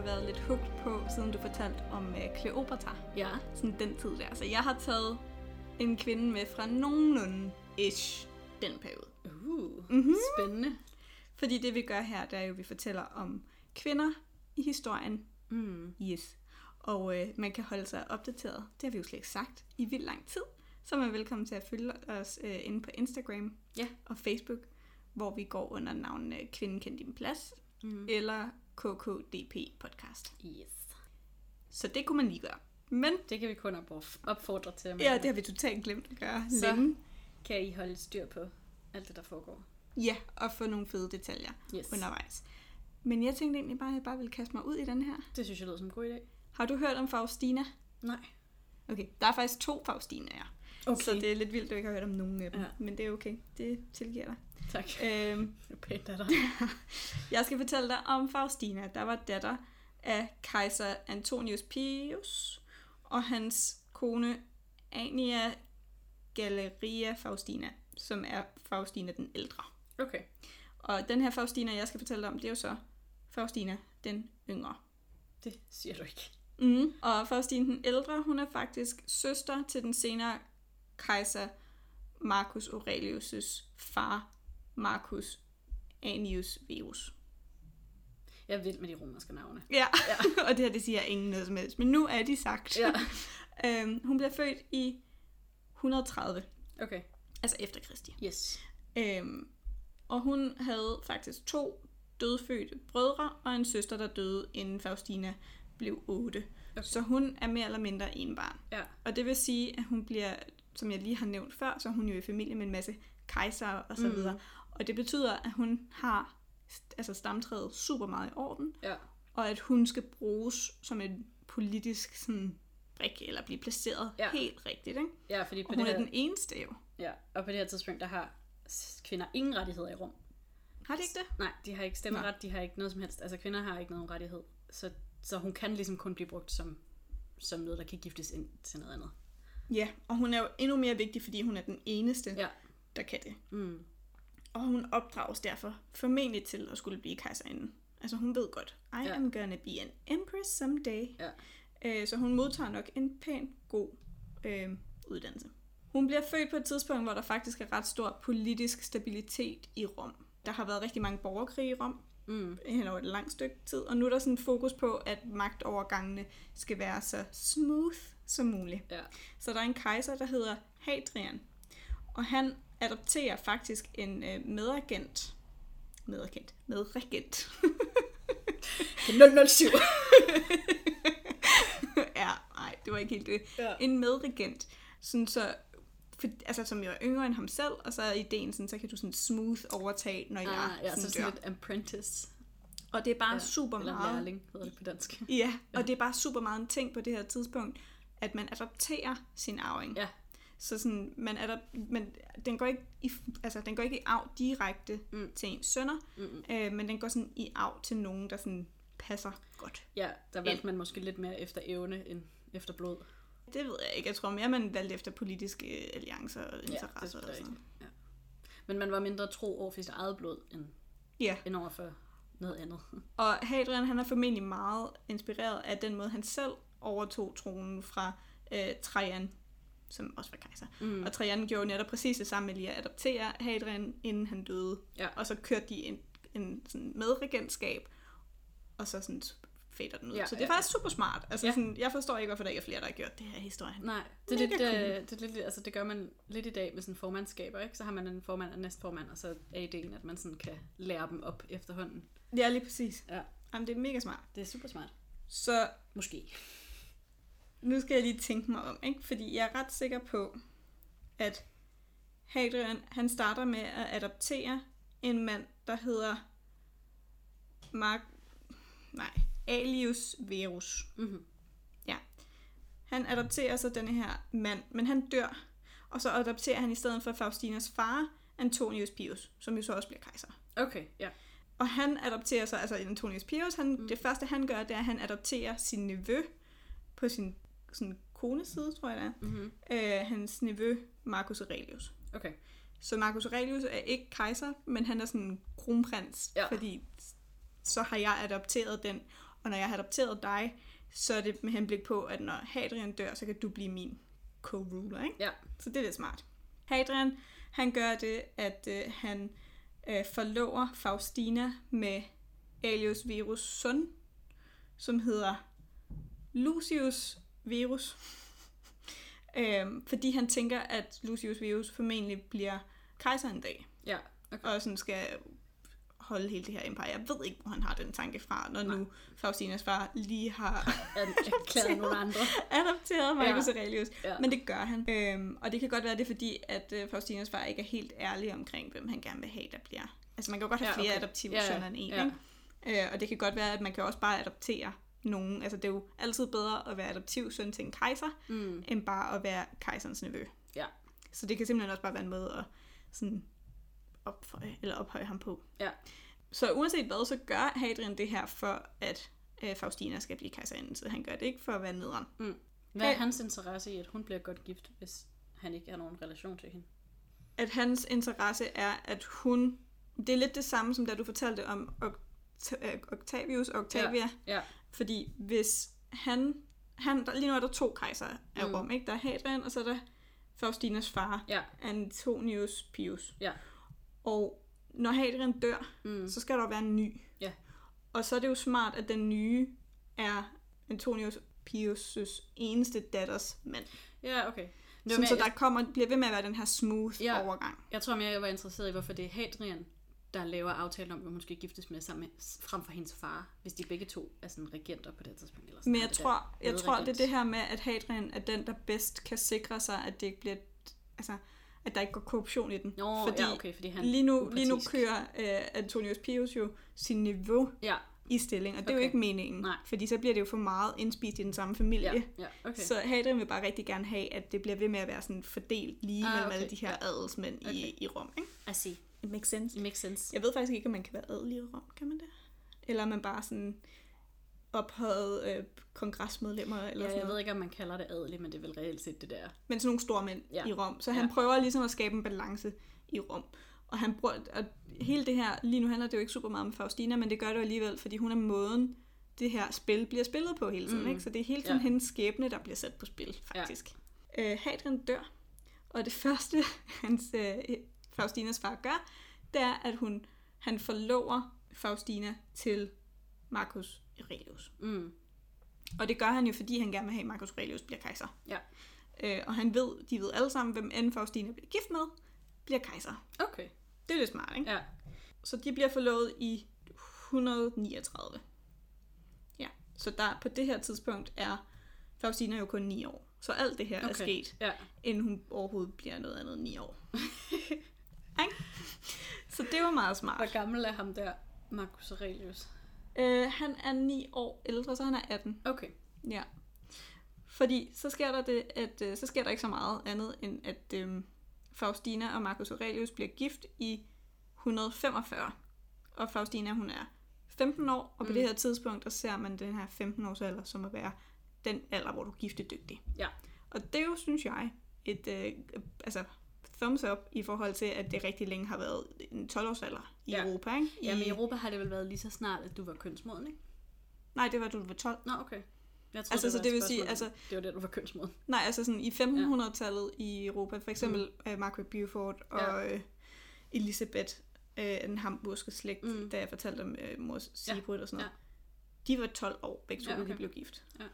jo været lidt hugt på, siden du fortalte om uh, Cleopatra. Ja. Sådan den tid der. Så jeg har taget en kvinde med fra nogenlunde ish den periode. Uh, Mhm. spændende. Fordi det vi gør her, det er jo, at vi fortæller om kvinder i historien. Mm. Yes. Og øh, man kan holde sig opdateret. Det har vi jo slet ikke sagt i vildt lang tid. Så er man velkommen til at følge os øh, inde på Instagram Ja. og Facebook, hvor vi går under navnene Kvinden kendt din plads, Mm. eller KKDP podcast. Yes. Så det kunne man lige gøre. Men Det kan vi kun op- opfordre til. ja, det har vi totalt glemt at gøre Så- længe. Kan I holde styr på alt det, der foregår? Ja, og få nogle fede detaljer Yes. undervejs. Men jeg tænkte egentlig bare, at jeg bare ville kaste mig ud i den her. Det synes jeg lyder som en god idé. Har du hørt om Faustina? Nej. Okay, der er faktisk to Faustinaer. Okay. Så det er lidt vildt, at du ikke har hørt om nogen af dem. Ja. Men det er okay. Det tilgiver dig. Tak. Øhm, pænt dig. jeg skal fortælle dig om Faustina, der var datter af kejser Antonius Pius og hans kone Ania Galeria Faustina, som er Faustina den ældre. Okay. Og den her Faustina, jeg skal fortælle dig om, det er jo så Faustina den yngre. Det siger du ikke. Mm. Og Faustine den ældre, hun er faktisk søster til den senere kejser Marcus Aurelius' far, Marcus Anius Verus. Jeg er vild med de romerske navne. Ja, ja. og det her, det siger ingen noget som helst, men nu er de sagt. Ja. øhm, hun bliver født i 130, Okay. altså efter Kristi. Yes. Øhm, og hun havde faktisk to dødfødte brødre og en søster, der døde, inden Faustina blev 8. Okay. Så hun er mere eller mindre en barn. Ja. Og det vil sige, at hun bliver, som jeg lige har nævnt før, så er hun jo i familie med en masse kejsere og så Mm. videre. Og det betyder, at hun har altså stamtræet super meget i orden, Ja. og at hun skal bruges som en politisk sådan, brik, eller blive placeret Ja. helt rigtigt. Ikke? Ja, fordi på Og det hun er her, den eneste jo. ja, og på det her tidspunkt, der har kvinder ingen rettigheder i rum. Har det ikke det? Nej, de har ikke stemmeret, de har ikke noget som helst. Altså kvinder har ikke nogen rettighed. Så, så hun kan ligesom kun blive brugt som, som noget, der kan giftes ind til noget andet. Ja, og hun er jo endnu mere vigtig, fordi hun er den eneste, Ja. der kan det. Mm. Og hun opdrages derfor formentlig til at skulle blive kejserinde. Altså hun ved godt, I Ja. am gonna be an empress someday. Ja. Øh, så hun modtager nok en pæn god øh, uddannelse. Hun bliver født på et tidspunkt, hvor der faktisk er ret stor politisk stabilitet i Rom. Der har været rigtig mange borgerkrige i Rom Mm. hen over et langt stykke tid, og nu er der sådan fokus på, at magtovergangene skal være så smooth som muligt. Ja. Så der er en kejser, der hedder Hadrian, og han adopterer faktisk en øh, medagent, medagent, medregent, 007. ja, nej, det var ikke helt det. Ja. En medregent, sådan så, for, altså, som jo er yngre end ham selv, og så er ideen sådan, så kan du sådan smooth overtage, når jeg Ah, ja, sådan så sådan dør. lidt apprentice. Og det er bare Ja, ja, super Eller meget. lærling, hedder det på dansk. Ja, og det er bare super meget en ting på det her tidspunkt, at man adopterer sin arving. Ja. Så sådan, man adop- men den går ikke i, altså, den går ikke i arv direkte Mm. til ens sønner, Mm-mm. øh, men den går sådan i arv til nogen, der sådan passer godt. Ja, der valgte man måske lidt mere efter evne end efter blod. Det ved jeg ikke. Jeg tror mere, man valgte efter politiske alliancer og Ja, det interesser. er og sådan. Ja. Men man var mindre tro over for sit eget blod, end, Ja, end over for noget andet. og Hadrian han er formentlig meget inspireret af den måde, han selv overtog tronen fra øh, Trajan, som også var kejser. Mm. Og Trajan gjorde netop præcis det samme med lige at adoptere Hadrian, inden han døde. Ja. Og så kørte de en, en sådan medregentskab, og så sådan fader den ud. Ja, så det er ja, faktisk super smart. Altså, Ja. sådan, jeg forstår ikke, hvorfor der ikke er flere, der har gjort det her i historien. Nej, det er, lidt, cool. øh, det er lidt, altså det gør man lidt i dag med sådan formandskaber, ikke? Så har man en formand og næstformand, og så er ideen, at man sådan kan lære dem op efterhånden. Ja, lige præcis. Ja. Jamen, det er mega smart. Det er super smart. Så Måske. Nu skal jeg lige tænke mig om, ikke? Fordi jeg er ret sikker på, at Hadrian, han starter med at adoptere en mand, der hedder Mark... Nej, Alius Verus. Mm-hmm. Han adopterer så denne her mand, men han dør. Og så adopterer han i stedet for Faustinas far, Antonius Pius, som jo så også bliver kejser. Okay, ja. Og han adopterer så, altså Antonius Pius, han, mm. det første han gør, det er, at han adopterer sin nevø på sin sådan, kones side, tror jeg det er. Mm-hmm. Øh, hans nevø, Marcus Aurelius. Okay. Så Marcus Aurelius er ikke kejser, men han er sådan kronprins, Ja. fordi så har jeg adopteret den. Og når jeg har adopteret dig, så er det med henblik på, at når Hadrian dør, så kan du blive min co-ruler, ikke? Ja. Så det er lidt smart. Hadrian, han gør det, at øh, han øh, forlover Faustina med Aelius Verus søn, som hedder Lucius Verus. øhm, fordi han tænker, at Lucius Verus formentlig bliver kejser en dag, Ja, okay. og sådan skal holde hele det her empire. Jeg ved ikke, hvor han har den tanke fra, når Nej. nu Faustinas far lige har Erklæret nogle andre. adopteret Marcus Ja. Aurelius. Ja. Men det gør han. Øhm, og det kan godt være, det er fordi, at øh, Faustinas far ikke er helt ærlig omkring, hvem han gerne vil have, der bliver. Altså man kan jo godt have Ja, flere okay. adoptive Ja, ja. sønner end en, Ja. ikke? Øh, og det kan godt være, at man kan også bare adoptere nogen. Altså det er jo altid bedre at være adoptiv søn til en kejser, Mm. end bare at være kejserens nevø. Ja. Så det kan simpelthen også bare være en måde at sådan opføje, eller ophøje ham på. Ja. Så uanset hvad, så gør Hadrian det her for, at øh, Faustina skal blive kejserinde. Så han gør det ikke for at være nederen. Hvad er hans interesse i, at hun bliver godt gift, hvis han ikke har nogen relation til hende? at hans interesse er, at hun... Det er lidt det samme, som da du fortalte om Oct- øh, Octavius og Octavia. Ja. Fordi hvis han... han der, lige nu er der to kejsere af Mm. Rom, ikke? Der er Hadrian, og så er der Faustinas far, Ja. Antonius Pius. Ja. Og når Hadrian dør, Mm. så skal der være en ny. Ja. Og så er det jo smart, at den nye er Antonius Pius' eneste datters mand. Ja, okay. Sådan, mere, så der kommer, bliver ved med at være den her smooth Ja. overgang. jeg tror mere, jeg var interesseret i, hvorfor det er Hadrian, der laver aftalen om, hvem hun skal giftes med sammen med, frem for hendes far, hvis de begge to er sådan regenter på det tidspunkt. Eller sådan Men jeg tror, jeg tror, det er det her med, at Hadrian er den, der bedst kan sikre sig, at det ikke bliver, altså, at der ikke går korruption i den. Nå, fordi ja, okay, fordi han lige, nu, lige nu upartisk. kører uh, Antonius Pius jo sin niveau Ja, i stilling, og det er jo Okay. ikke meningen, Nej. fordi så bliver det jo for meget indspist i den samme familie. ja, ja, okay. Så Hadrian vil bare rigtig gerne have, at det bliver ved med at være sådan fordelt lige Ah, mellem okay. alle de her adelsmænd Okay. i, i Rom. Ikke? I see. It makes sense. It makes sense. Jeg ved faktisk ikke, om man kan være adelig i Rom, kan man det? Eller er man bare sådan ophøjet øh, kongresmedlemmer eller Ja, sådan jeg ved ikke, om man kalder det adelig, men det er vel reelt set det der. men sådan nogle store mænd ja. I Rom. Så han Ja. prøver ligesom at skabe en balance i Rom. Og han bruger, og hele det her, lige nu handler det jo ikke super meget om Faustina, men det gør det jo alligevel, fordi hun er måden, det her spil bliver spillet på hele tiden. Mm. Ikke? Så det er hele tiden ja. hendes skæbne, der bliver sat på spil, faktisk. Ja. Øh, Hadrian dør, og det første, hans øh, Faustinas far gør, det er, at hun, han forlover Faustina til Marcus Aurelius. Mm. Og det gør han jo, fordi han gerne vil have, at Marcus Aurelius bliver kejser. Ja. Øh, og han ved, de ved alle sammen, hvem end Faustina bliver gift med, bliver kejser. Okay. Det er lidt smart, ikke? Ja. Så de bliver forlovet i 139. Ja, så der på det her tidspunkt er Faustina jo kun 9 år. Så alt det her okay. er sket, Ja. inden hun overhovedet bliver noget andet end 9 år. Ikke? så det var meget smart. Hvor gammel er ham der, Marcus Aurelius? Øh, han er 9 år ældre, så han er 18. Okay. Ja. Fordi så sker der det, at øh, så sker der ikke så meget andet, end at øh, Faustina og Marcus Aurelius bliver gift i 145. Og Faustina, hun er 15 år, og på Mm. det her tidspunkt, der ser man den her 15-års alder, som at være den alder, hvor du er giftedygtig. Ja. Og det er jo, synes jeg, et øh, altså, thumbs up i forhold til, at det rigtig længe har været en 12-års alder i Ja. Europa, ikke? I, Jamen i Europa har det vel været lige så snart, at du var kønsmoden, ikke? Nej, det var, du var 12. Nå, okay. Jeg tror, Altså, så var det et vil sige, altså- Det var der, du var kønsmoden. Nej, altså sådan i 1500-tallet i Europa, for eksempel mm. uh, Margaret Beaufort og Ja. ja. uh, Elisabeth, uh, den hamburgske slægt, Mm. da jeg fortalte om uh, mors Sigrid og sådan Ja. noget. De var 12 år, begge to, Ja, ja, okay. de blev gift. Ja.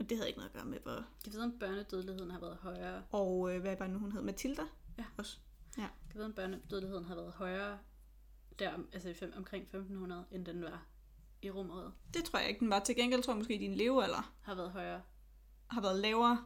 Og det havde ikke noget at gøre med, hvor... Kan vide, om børnedødeligheden har været højere? Og uh, hvad var det nu, hun hed? Matilda? Ja. Også. Kan vide, om børnedødeligheden har været højere der, altså fem, omkring 1500, end den var i Romeriet? Det tror jeg ikke, den var. Til gengæld tror jeg måske, at din levealder Har været højere? har været lavere,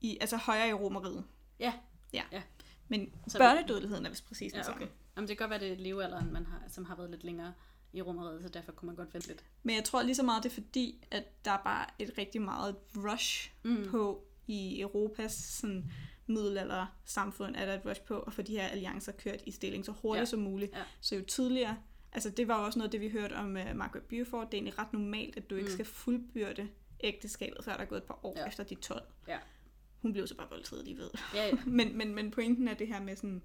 i, altså højere i romeriet. Ja. Ja. Ja. Men Så- børnedødeligheden er vist præcis den Ja, samme. okay. Jamen, det kan godt være, det er levealderen, man har, som har været lidt længere i Romeriet, så derfor kunne man godt vente lidt. Men jeg tror lige så meget, det er fordi, at der er bare et rigtig meget rush Mm. på i Europas sådan, middelalder samfund, er der et rush på at få de her alliancer kørt i stilling så hurtigt Ja. som muligt. Ja. Så jo tidligere, altså det var jo også noget, det vi hørte om uh, Margaret Beaufort, det er egentlig ret normalt, at du ikke Mm. skal fuldbyrde ægteskabet, før der er gået et par år Ja. efter de 12. Ja. Hun blev så bare voldtaget, lige ved. Ja, ja. men, men, men pointen er det her med sådan,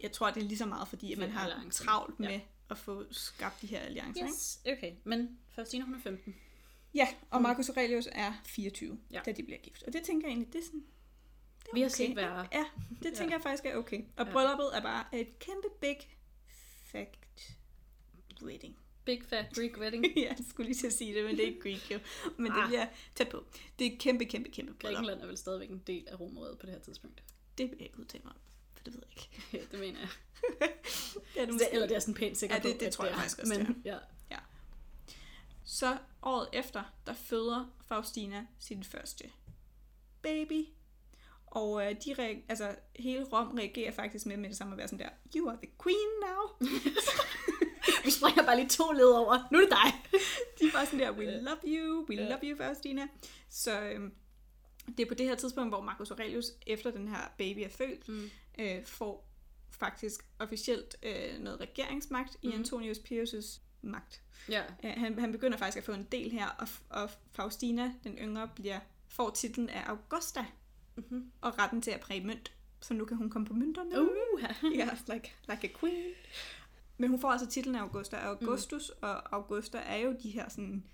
jeg tror, det er lige så meget, fordi at man Med har travlt Ja. At få skabt de her alliancer. Ikke? Yes, okay. Men Faustina, hun er 15. Ja, og Mm. Marcus Aurelius er 24, Ja. ja. da de bliver gift. Og det tænker jeg egentlig, det er sådan... Det er Vi har set værre. Ja, det tænker jeg faktisk er okay. Og Ja. brylluppet er bare et kæmpe big fact wedding. Big fat Greek wedding. jeg skulle lige til at sige det, men det er ikke Greek jo. Men det Ah. bliver tæt på. Det er kæmpe, kæmpe, kæmpe bryllup. Grækenland er vel stadigvæk en del af Romeriet på det her tidspunkt. Det vil jeg ikke udtale mig om, det ved jeg ikke. Ja, det mener jeg. Det er det eller det er sådan pænt sikker Ja, det- på, det tror jeg faktisk også, Men, ja. Så året efter, der føder Faustina sin første baby. Og øh, de reag- altså, hele Rom reagerer faktisk med med det samme at være sådan der, you are the queen now. Vi springer bare lige to led over. Nu er det dig. De er bare sådan der, we love you, we Ja. love you, Faustina. Så øhm, det er på det her tidspunkt, hvor Marcus Aurelius, efter den her baby er født, Mm. Øh, får faktisk officielt øh, noget regeringsmagt i Mhm. Antonius Pius' magt. Ja. Øh, han, han begynder faktisk at få en del her, og, og Faustina, den yngre, bliver, får titlen af Augusta Mm-hmm. og retten til at præge mønt. Så nu kan hun komme på mønterne. Uh. Ja, like, like a queen. Men hun får altså titlen af Augusta. Og Augustus mm. og Augusta er jo de her sådan,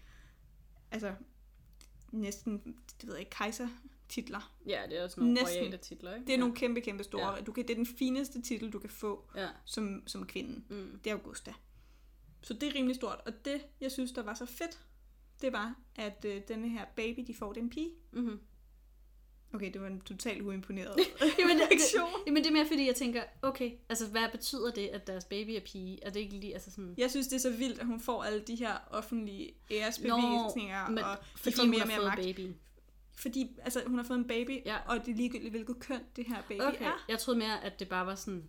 altså næsten, det ved jeg ikke, kejsertitler. Ja, det er også nogle Næsten. royale titler, ikke? Det er ja. nogle kæmpe, kæmpe store. Ja. Du kan, det er den fineste titel, du kan få Ja. som, som kvinde. Mm. Det er Augusta. Så det er rimelig stort. Og det, jeg synes, der var så fedt, det var, at øh, denne her baby, de får den pige. Mm-hmm. Okay, det var en totalt uimponeret Jamen, det, det, jamen, det er mere fordi, jeg tænker, okay, altså hvad betyder det, at deres baby er pige? Er det ikke lige, altså sådan... Jeg synes, det er så vildt, at hun får alle de her offentlige æresbevisninger, men og fordi får mere og mere magt. baby. Fordi altså, hun har fået en baby, Ja. og det er ligegyldigt, hvilket køn det her baby Okay, er. jeg troede mere, at det bare var sådan,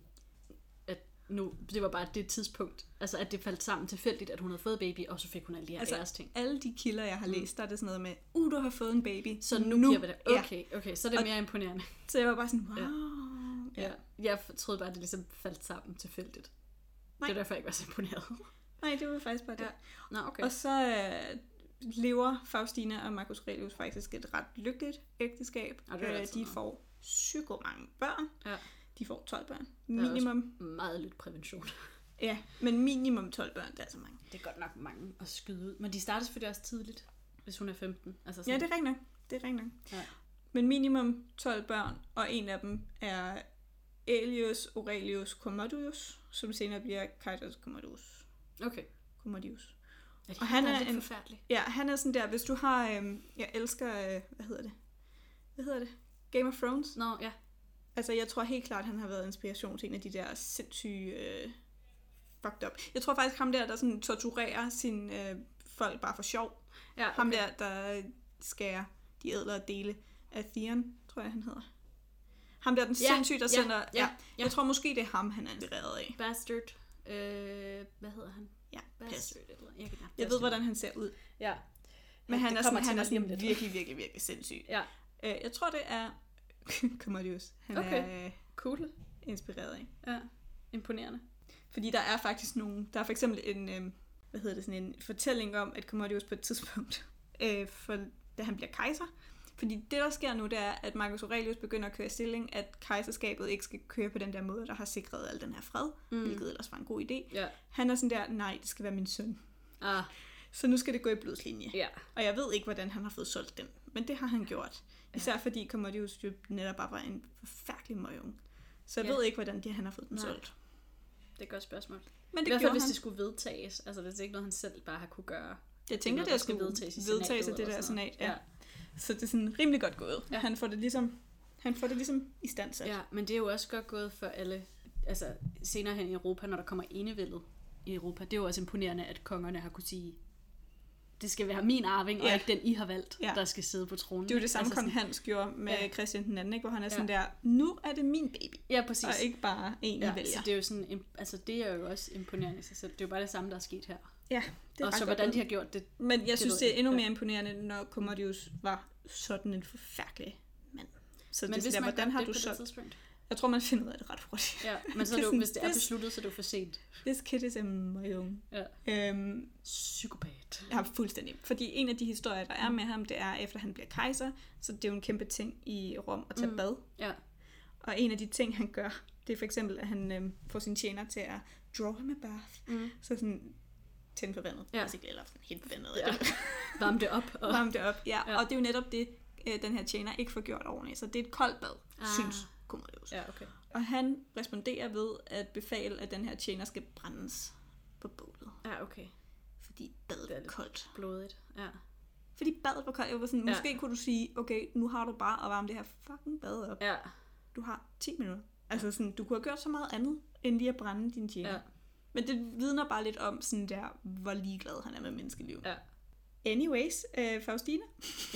at nu, det var bare det tidspunkt, altså at det faldt sammen tilfældigt, at hun havde fået baby, og så fik hun alle de her Altså, altså, æresting. Alle de kilder, jeg har læst, der er det sådan noget med, uh, du har fået en baby. Så nu, nu giver vi det. Ja. Okay, okay, så er det Og- mere imponerende. Så jeg var bare sådan, wow. Ja. Ja. Jeg troede bare, at det ligesom faldt sammen tilfældigt. Nej. Det er derfor, jeg ikke var så imponeret. Nej, det var faktisk bare det. Ja. Nå, okay. Og så øh, lever Faustina og Marcus Aurelius faktisk et ret lykkeligt ægteskab. Og det er Øh, de får psyko mange børn. Ja. De får 12 børn. Er Minimum. Meget lidt prævention. Ja, men minimum 12 børn, det er så mange. Det er godt nok mange at skyde ud. Men de starter selvfølgelig også tidligt, hvis hun er 15. Altså Ja, sådan, det er rigtigt. Det er rigtigt. Ja. Men minimum 12 børn, og en af dem er Aelius Aurelius Commodus, som senere bliver Kairos Commodus. Okay. Commodius. Er det Og han er lidt en- forfærdelig? Ja, han er sådan der, hvis du har, øhm, jeg elsker, øh, hvad hedder det? Hvad hedder det? Game of Thrones. Nå, ja. Altså, jeg tror helt klart, han har været inspiration til en af de der sindssyge øh, fucked up. Jeg tror faktisk, ham der, der sådan torturerer sine øh, folk bare for sjov. ja okay. Ham der, der skærer de ædlere dele af Theon, tror jeg, han hedder. Ham der, den Ja, sindssyge, der ja, sender... ja, Ja, ja. Jeg tror måske, det er ham, han er inspireret af. Bastard. Øh, hvad hedder han? Ja, pas. Jeg, ved, hvordan han ser ud. Ja. Men Ja, han er kommer sådan, til han er sådan lidt. virkelig, virkelig, virkelig sindssyg. Ja. Øh, jeg tror, det er Commodius, han Okay. er øh, Cool. inspireret af. Ja. Imponerende. Fordi der er faktisk nogle... Der er for eksempel en... Øh, hvad hedder det? Sådan en fortælling om, at Commodius på et tidspunkt, øh, for, da han bliver kejser, fordi det, der sker nu, det er, at Marcus Aurelius begynder at køre i stilling, at kejserskabet ikke skal køre på den der måde, der har sikret al den her fred, mm. hvilket ellers var en god idé. Ja. Han er sådan der, nej, det skal være min søn. Ah, Så nu skal det gå i blodslinje. ja. Og jeg ved ikke, hvordan han har fået solgt den, men det har han gjort. Især fordi Commodius jo netop bare var en forfærdelig møgung. Så jeg Ja. ved ikke, hvordan de, han har fået den Nej. solgt. Det er et godt spørgsmål. Men I det hvert fald, hvis han. det skulle vedtages. Altså, det er ikke noget, han selv bare har kunne gøre. Jeg tænker, det er skal skulle vedtages i vedtages af senatet det eller der senat. Ja. Så det er sådan rimelig godt gået. Ja. Ja. Han får det ligesom, han får det ligesom i stand sat. Ja, men det er jo også godt gået for alle, altså senere hen i Europa, når der kommer enevældet i Europa. Det er jo også imponerende, at kongerne har kunne sige, det skal være min arving, og Ja. ikke den, I har valgt, Ja. der skal sidde på tronen. Det er jo det samme, altså, kong Hans gjorde med Ja. ja. Christian den anden, ikke? hvor han er Ja. sådan der, nu er det min baby, Ja, præcis. og ikke bare en, I ja, vælger. så det er jo sådan, altså det er jo også imponerende i sig selv. Det er jo bare det samme, der er sket her. Ja, det er og så godt hvordan de gået. har gjort det. Men jeg synes, ved det er endnu mere imponerende, når Commodius var sådan en forfærdelig mand. Så Men det hvis der, man hvordan har det du det tidspunkt. Jeg tror, man finder ud af det ret hurtigt. Ja, men så er Det det jo, hvis det er besluttet, så er det jo for sent. This kid is a young. Ja. Øhm, Psykopat. har fuldstændig. Fordi en af de historier, der er med ham, det er, efter han bliver kejser, så det er jo en kæmpe ting i Rom at tage Mm. bad. Ja. Og en af de ting, han gør, det er for eksempel, at han øhm, får sin tjener til at draw ham a bath. Mm. Så sådan, tænde for vandet, Ja. basically, eller på vandet, Ja. Varme det op. Og... varme det op. Ja. Ja. Og det er jo netop det, øh, den her tjener ikke får gjort ordentligt. Så det er et koldt bad, Ah. synes Commodius. Ja, okay. Og han responderer ved at befale, at den her tjener skal brændes på bålet. Ja, okay. Fordi badet Det er lidt- koldt. Blodigt. Ja. Fordi badet var koldt. Jeg var sådan, Ja. måske kunne du sige, okay, nu har du bare at varme det her fucking bad op. Ja. Du har 10 minutter. Altså sådan, du kunne have gjort så meget andet, end lige at brænde din tjener. Ja. Men det vidner bare lidt om sådan der, hvor ligeglad han er med menneskeliv. Ja. Anyways, øh, Faustina.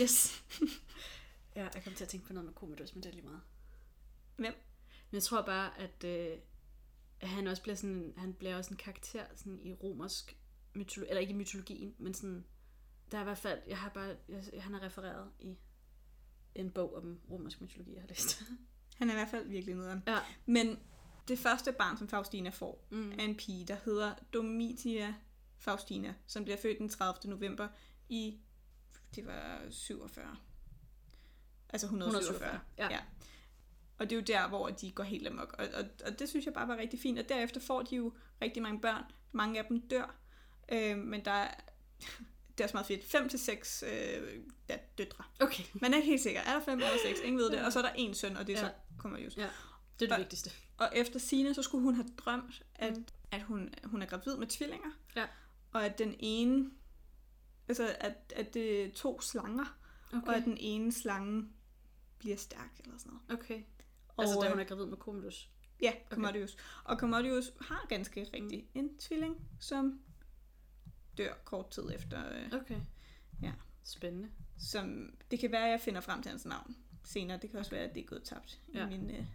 Yes. ja, jeg kom til at tænke på noget med Commodus, men det er lige meget. Hvem? Men jeg tror bare, at, øh, han også bliver sådan, han bliver også en karakter sådan i romersk mytologi, eller ikke i mytologien, men sådan, der er i hvert fald, jeg har bare, jeg, han er refereret i en bog om romersk mytologi, jeg har læst. Han er i hvert fald virkelig nederen. ja. Men det første barn, som Faustina får, Mm. er en pige, der hedder Domitia Faustina, som bliver født den 30. november i, det var 47. Altså 147. 147, ja. ja. Og det er jo der, hvor de går helt amok. Og, og, og det synes jeg bare var rigtig fint. Og derefter får de jo rigtig mange børn. Mange af dem dør. Øh, men der er, det er også meget fedt. 5 til 6 øh, døtre. Okay. Man er ikke helt sikker. Er der 5 eller 6? Ingen ved det. Og så er der en søn, og det er Ja. så Commodius. Ja, det er det Og- vigtigste. Og efter sine så skulle hun have drømt, at, Mm. mm. at hun, hun er gravid med tvillinger. Ja. Og at den ene, altså at, at det er to slanger, okay. og Okay. at den ene slange bliver stærk eller sådan noget. okay. Altså, Og, da øh, hun er gravid med Commodus. Ja, Commodius. Og Commodius har ganske rigtigt en tvilling, som dør kort tid efter. Øh, Okay. Ja. Spændende. som, det kan være, at jeg finder frem til hans navn senere. Det kan også være, at det er gået tabt Ja. i min... Øh.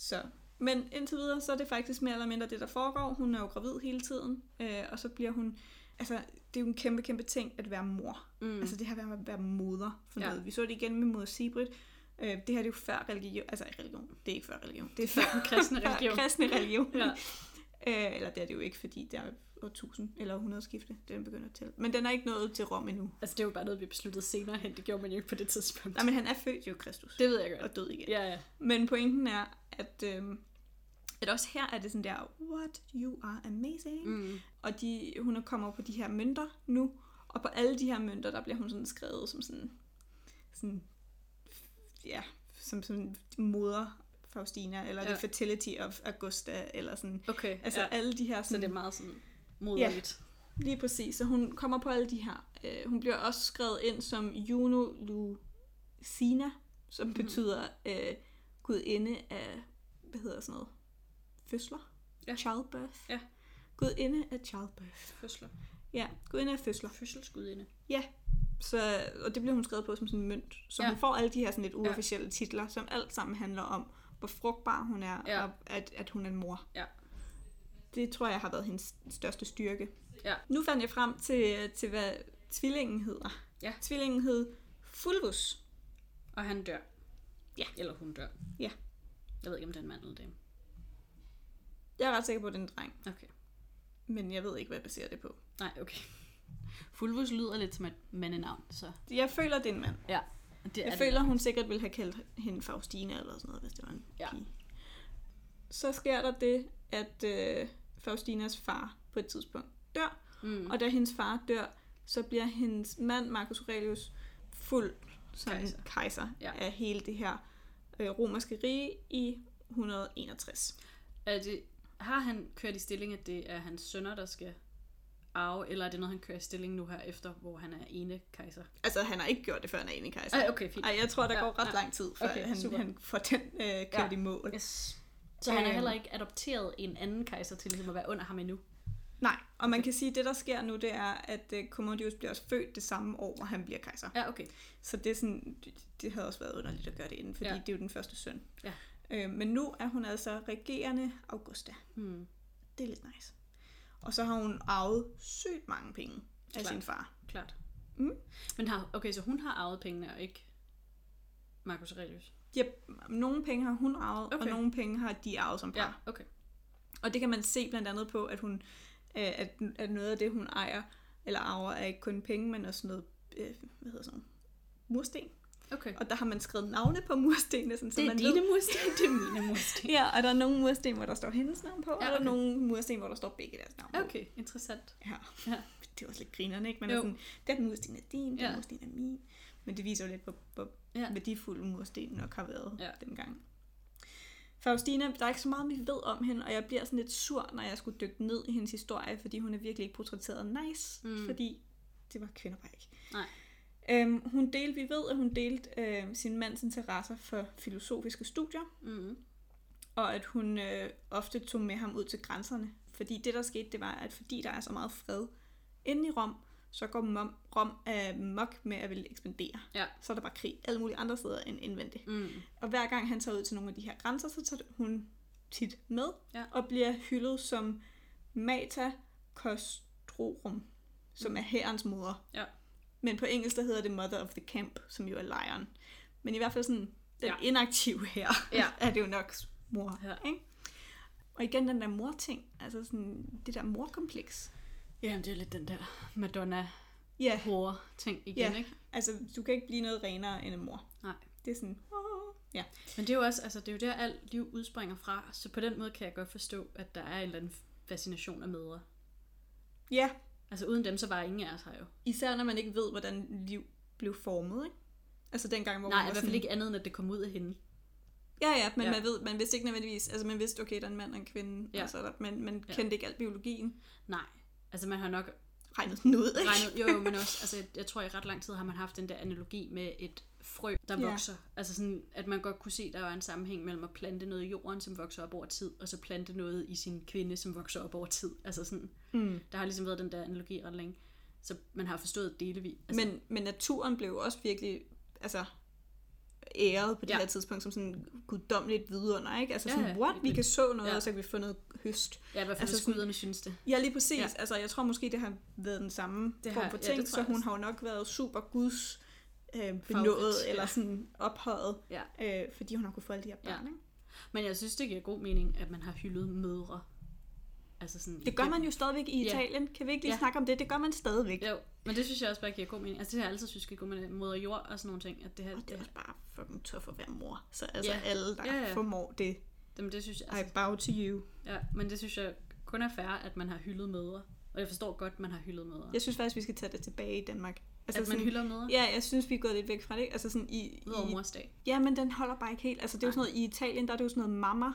Så. Men indtil videre, så er det faktisk mere eller mindre det, der foregår. Hun er jo gravid hele tiden, øh, og så bliver hun... Altså, det er jo en kæmpe, kæmpe ting at være mor. Mm. Altså det her med at være moder for Ja. noget. Vi så det igen med moder Sigrid. Øh, det her det er jo før religion. Altså religion. Det er ikke før religion. Det er før den kristne religion. kristne religion. Ja. øh, eller det er det jo ikke, fordi der er årtusind eller 100 skifte, den begynder at tælle. Men den er ikke nået til Rom endnu. Altså, det er jo bare noget, vi besluttede senere hen. Det gjorde man jo ikke på det tidspunkt. Nej, men han er født jo Kristus. Det ved jeg godt. og død igen. Ja, ja. Men pointen er, at, øhm, at også her er det sådan der, what, you are amazing. Mm. Og de, hun er kommer på de her mønter nu, og på alle de her mønter, der bliver hun sådan skrevet som sådan, sådan ja, som sådan moder Faustina, eller ja. The fertility of Augusta, eller sådan, Okay, altså ja. alle de her Så sådan, det er meget sådan moderligt. Lige præcis, så hun kommer på alle de her. Øh, hun bliver også skrevet ind som Juno Lucina, som mm. betyder øh, gudinde af, hvad hedder sådan noget, fødsler? Ja. Childbirth. Ja. Gudinde af childbirth. Fødsler. Ja, gudinde af fødsler. Fødselsgudinde. Så, og det bliver hun skrevet på som sådan en mønt. Så Ja. ja. hun får alle de her sådan lidt uofficielle ja. titler, som alt sammen handler om, hvor frugtbar hun er, Ja. og at, at hun er en mor. Ja. Det tror jeg har været hendes største styrke. Ja. Nu fandt jeg frem til, til hvad tvillingen hedder. Ja. Tvillingen hed Fulvus. Og han dør. Ja. Eller hun dør. Ja. Jeg ved ikke, om det er en mand eller dame. Jeg er ret sikker på, at det er en dreng, Okay. men jeg ved ikke, hvad jeg baserer det på. Nej, okay. Fulvus lyder lidt som et mandenavn, så Jeg føler, det er en mand. det er Jeg det. føler, hun sikkert ville have kaldt hende Faustina eller sådan noget, hvis det var en Ja. pige. Så sker der det, at øh, Faustinas far på et tidspunkt dør, Mm. og da hendes far dør, så bliver hendes mand, Marcus Aurelius, fuld som Kejser. kejser, Ja. af hele det her øh, romerske rige i 161. Er det, har han kørt i stilling, at det er hans sønner, der skal arve, eller er det noget, han kører i stilling nu her efter, hvor han er ene kejser? Altså, han har ikke gjort det, før han er ene kejser. Ej, okay, fint. Ej, jeg tror, der Ja, går ret ja. lang tid, før Okay, han, super. han får den øh, kørt ja. i mål. Yes. Så han er Øhm. heller ikke adopteret en anden kejser til ligesom at være under ham endnu? Nej, og man kan sige, at det, der sker nu, det er, at øh, Commodius bliver også født det samme år, hvor han bliver kejser. Ja, okay. Så det, er sådan, det, havde også været underligt at gøre det inden, fordi ja. det er jo den første søn. Ja. Øh, men nu er hun altså regerende Augusta. Hmm. Det er lidt nice. Og så har hun arvet sygt mange penge af Klart. sin far. Klart. Mm. Men har, okay, så hun har arvet pengene, og ikke Marcus Aurelius? Yep, nogle penge har hun arvet, okay. Okay. og nogle penge har de arvet som par. Ja, okay. Og det kan man se blandt andet på, at hun øh, at, at noget af det, hun ejer eller arver, er ikke kun penge, men også noget, øh, hvad hedder sådan mursten. Okay. Og der har man skrevet navne på murstenene, sådan, så Det er man dine ved... mursten, det er mine mursten. Ja, og der er nogle mursten, hvor der står hendes navn på, ja, Ja, og der er okay. nogle mursten, hvor der står begge deres navn på. Okay, interessant. Ja. Ja. Det er også lidt grinerne, ikke? Man Jo. er sådan, den mursten er din, den Ja. mursten er min. Men det viser jo lidt, hvor, hvor Ja. værdifuld mursten nok har været Ja. dengang. Faustina, der er ikke så meget, vi ved om hende, og jeg bliver sådan lidt sur, når jeg skulle dykke ned i hendes historie, fordi hun er virkelig ikke portrætteret nice, Mm. fordi det var kvinder bare ikke. Nej. Øhm, hun delte, vi ved, at hun delte øh, sin mands interesser for filosofiske studier, Mm. og at hun øh, ofte tog med ham ud til grænserne. Fordi det, der skete, det var, at fordi der er så meget fred inde i Rom, så går Rom, Rom øh, mok med at ville ekspandere. Ja. Så er der bare krig alle mulige andre steder end indvendigt. Mm. Og hver gang han tager ud til nogle af de her grænser, så tager hun tit med Ja. og bliver hyldet som Mata Costrorum, som er herrens moder. Ja. Men på engelsk der hedder det Mother of the Camp, som jo er lejren. Men i hvert fald sådan, den ja. inaktive her, Ja. er det jo nok mor. Ja. Ikke? Og igen den der mor-ting, altså sådan det der morkompleks. Jamen, det er lidt den der Madonna Ja, horror ting igen, Ja. ikke? altså du kan ikke blive noget renere end en mor. Nej. Det er sådan, ja. Men det er jo også, altså det er jo der alt liv udspringer fra, så på den måde kan jeg godt forstå, at der er en eller anden fascination af mødre. Ja, Altså uden dem, så var ingen af os her jo. især når man ikke ved, hvordan liv blev formet, ikke? Altså dengang, hvor Nej, man i var hvert fald ikke andet, end at det kom ud af hende. Ja, ja, men Ja. ja. man ved, man vidste ikke nødvendigvis, altså man vidste, okay, der er en mand og en kvinde, Ja. ja. og så er der, men man Ja. kendte ikke alt biologien, Nej, altså man har nok regnet den ud, ikke? regnet, jo, jo, men også, altså jeg, tror i ret lang tid har man haft den der analogi med et frø, der Ja. vokser. Altså sådan, at man godt kunne se, at der var en sammenhæng mellem at plante noget i jorden, som vokser op over tid, og så plante noget i sin kvinde, som vokser op over tid. Altså sådan, Mm. der har ligesom været den der analogi ret længe. Så man har forstået delevis. Altså, Men, men naturen blev også virkelig, altså, æret på det Ja. ja. her tidspunkt som sådan guddommeligt vidunder, ikke? Altså Ja, sådan, ja, what? helt Vi kan så noget, Ja. ja. og så kan vi få noget høst. ja, i hvert fald altså skuderne synes det. Ja, lige præcis. Ja. Ja. Altså, jeg tror måske, det har været den samme Det form for ja, ting, tror så hun har jo nok været super guds øh, benådet, ja. eller sådan ophøjet, Ja. øh, fordi hun har kunne få alle de her børn, Ja. ikke? Men jeg synes, det giver god mening, at man har hyldet mødre. Altså sådan, Det gør man jo stadigvæk i Ja. Italien. Kan vi ikke lige Ja. snakke om det? Det gør man stadigvæk. Jo, men det synes jeg også bare giver god mening. Altså det har jeg altid synes giver god mening. Moder jord og sådan nogle ting. At det her, Og det er det, også bare fucking tough at være mor. Så altså Ja. alle, der Ja, ja. formår det, jamen, det synes jeg, I altså, bow to you. ja, men det synes jeg kun er fair, at man har hyldet mødre. Og jeg forstår godt, at man har hyldet mødre. Jeg synes faktisk, vi skal tage det tilbage i Danmark. Altså at man sådan, hylder mødre Ja, jeg synes, vi er gået lidt væk fra det. Altså sådan i, ud over i mors dag. Ja, men den holder bare ikke helt. Altså det er jo sådan noget, i Italien, der er det jo sådan noget mamma.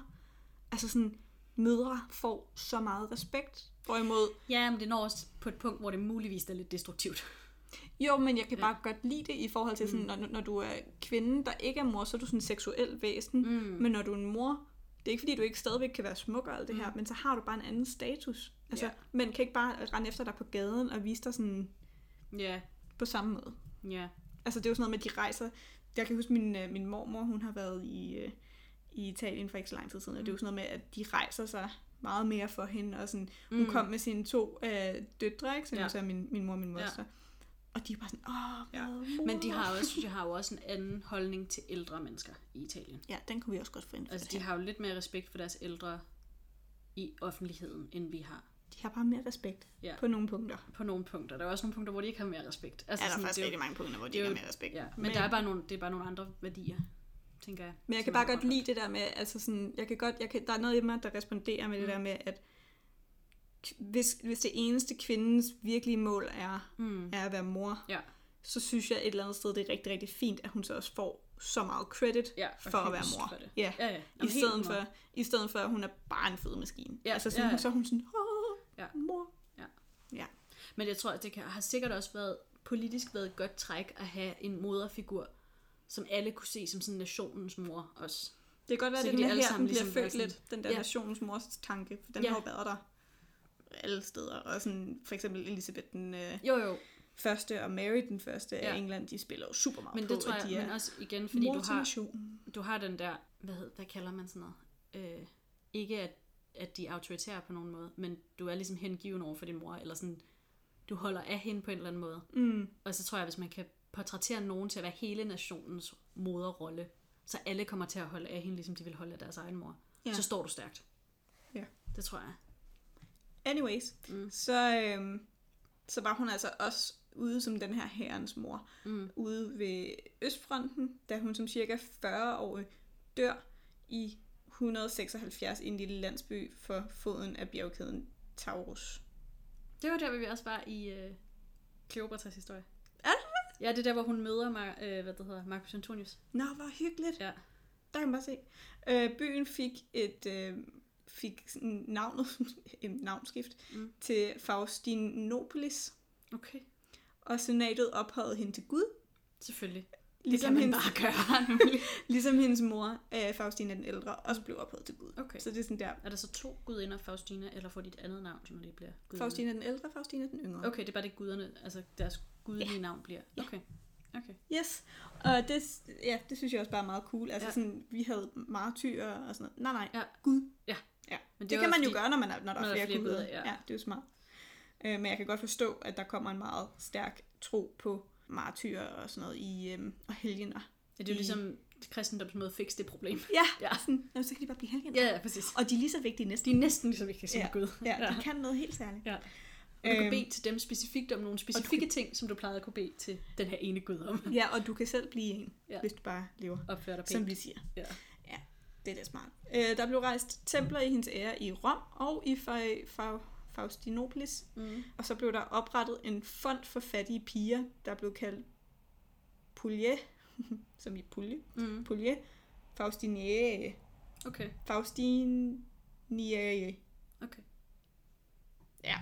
Altså sådan, mødre får så meget respekt. Hvorimod, Ja, men det når også på et punkt, hvor det muligvis er lidt destruktivt. jo, men jeg kan Ja. bare godt lide det i forhold til sådan, når, når du er kvinde, der ikke er mor, så er du sådan en seksuel væsen. Mm. Men når du er en mor, det er ikke fordi, du ikke stadigvæk kan være smuk og alt det her, Mm. men så har du bare en anden status. Altså, Ja. mænd kan ikke bare rende efter dig på gaden og vise dig sådan Ja, på samme måde. ja. Altså, det er jo sådan noget med, at de rejser... Jeg kan huske, min, øh, min mormor, hun har været i, øh, i Italien for ikke så lang tid siden, og det er jo sådan noget med, at de rejser sig meget mere for hende, og sådan, hun Mm. kom med sine to øh, døtre, ikke? som Ja. ja. så er min, min mor og min Ja. moster. Og de er bare sådan, åh, Ja. ja. Men de har også, jeg, har jo også en anden holdning til ældre mennesker i Italien. Ja, den kunne vi også godt få indført Altså, de har jo lidt mere respekt for deres ældre i offentligheden, end vi har. de har bare mere respekt Ja. på nogle punkter. På nogle punkter. Der er også nogle punkter, hvor de ikke har mere respekt. Altså, er der sådan, faktisk er rigtig mange punkter, hvor de er ikke har mere respekt. Ja, men, men der er bare nogle, det er bare nogle andre værdier, tænker jeg. Men jeg kan bare godt lide det der med, altså sådan, jeg kan godt, jeg kan, der er noget i mig, der responderer med det Mm. der med, at hvis, hvis det eneste kvindens virkelige mål er, Mm. er at være mor, Ja. så synes jeg et eller andet sted, det er rigtig, rigtig fint, at hun så også får så meget credit Ja, for at være mor. For det. Ja, Ja, ja. i Jamen, helt stedet, for, i stedet for, at hun er bare en fed maskine. Ja, altså sådan, ja, ja. så er hun sådan, åh, Ja. mor. Men jeg tror, at det kan, har sikkert også været politisk været et godt træk at have en moderfigur, som alle kunne se som sådan nationens mor også. Det kan godt være, Så at kan den de her, sammen den bliver ligesom født sådan- lidt, den der Ja. nationens mors tanke, for den Ja. har jo været der alle steder. Og sådan, for eksempel Elisabeth den øh, Jo, jo. første og Mary den første Ja. af England, de spiller jo super meget Men på, det tror at jeg, de er men også igen, fordi du har, du har den der, hvad, hed, hvad kalder man sådan noget? Øh, ikke at, at de er autoritære på nogen måde, men du er ligesom hengiven over for din mor, eller sådan, du holder af hende på en eller anden måde. Mm. Og så tror jeg, hvis man kan portrættere nogen til at være hele nationens moderrolle, så alle kommer til at holde af hende, ligesom de vil holde af deres egen mor, Ja. så står du stærkt. Ja. Det tror jeg. Anyways, Mm. så, øhm, så var hun altså også ude som den her herrens mor, Mm. ude ved Østfronten, da hun som cirka 40-årig dør i 176 i en lille landsby for foden af bjergkæden Taurus. Det var der, hvor vi også var i øh, Kleopatras historie. Det Ja, det er der, hvor hun møder Mar- øh, hvad det hedder, Marcus Antonius. Nå, hvor hyggeligt. Ja. Der kan man bare se. Øh, byen fik et øh, fik navnet, en navnskift, Mm. til Faustinopolis, Okay. og senatet ophøjede hende til Gud, Selvfølgelig. ligesom, det kan man hendes, bare gøre. ligesom hendes mor, øh, Faustina den ældre, også blev ophøjet til Gud. Okay. Så det er sådan der, er der så to gudinder, Faustina, eller får de et andet navn, når de bliver gudinder? Faustina den ældre, Faustina den yngre. Okay, det er bare det guderne, altså deres gudelige navn bliver. Ja. Okay. Okay. Yes, og det, ja, det synes jeg også bare er meget cool. Altså Ja. ja. sådan, vi havde martyrer og sådan noget. Nej, nej, Ja. Gud. Ja. ja. Men Det, var kan man jo fordi- gøre, når, man er, når der når er flere, flere guder. ja. Ja. ja, det er jo smart. Øh, men jeg kan godt forstå, at der kommer en meget stærk tro på martyrer og sådan noget i, øhm, og helgener. Ja, det er jo i- ligesom kristendoms måde at fikse det problem. Ja, Ja. ja. Sådan, så kan de bare blive helgener. Ja, ja, præcis. Og de er lige så vigtige næsten. De er næsten lige så vigtige som Ja. Gud. Ja, ja. de kan noget helt særligt. ja. Og du kan Øhm, bede til dem specifikt om nogle specifikke ting, som du plejede at kunne bede til den her ene Gud om. Ja, og du kan selv blive en, Ja. hvis du bare lever, Opfør dig som pænt. vi siger. Ja. ja det er da smart. Øh, der blev rejst templer i hendes ære i Rom og i Fa- Fa- Faustinopolis. Mm. Og så blev der oprettet en fond for fattige piger, der blev kaldt Pulje, som i Pulje, Mm. Pulje, Faustiniae, Okay. Faustiniae, okay. ja,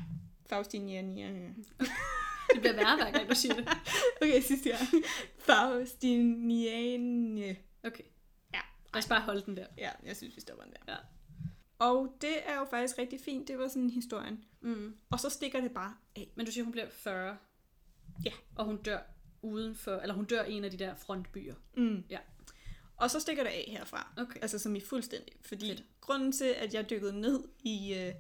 Faustiniae. Det bliver værre, hver gang du siger det. Okay, sidste gang. Faustiniae. Okay. Ja. Lad os bare holde den der. Ja, jeg synes, vi stopper den der. Ja. Og det er jo faktisk rigtig fint, det var sådan historien. Mm. Og så stikker det bare af. Men du siger, hun bliver 40. Ja. Og hun dør uden for, eller hun dør i en af de der frontbyer. Mm. Ja. Og så stikker det af herfra. Okay. Altså som i fuldstændig. Fordi. Fedt. grunden til, at jeg dykkede ned i, øh,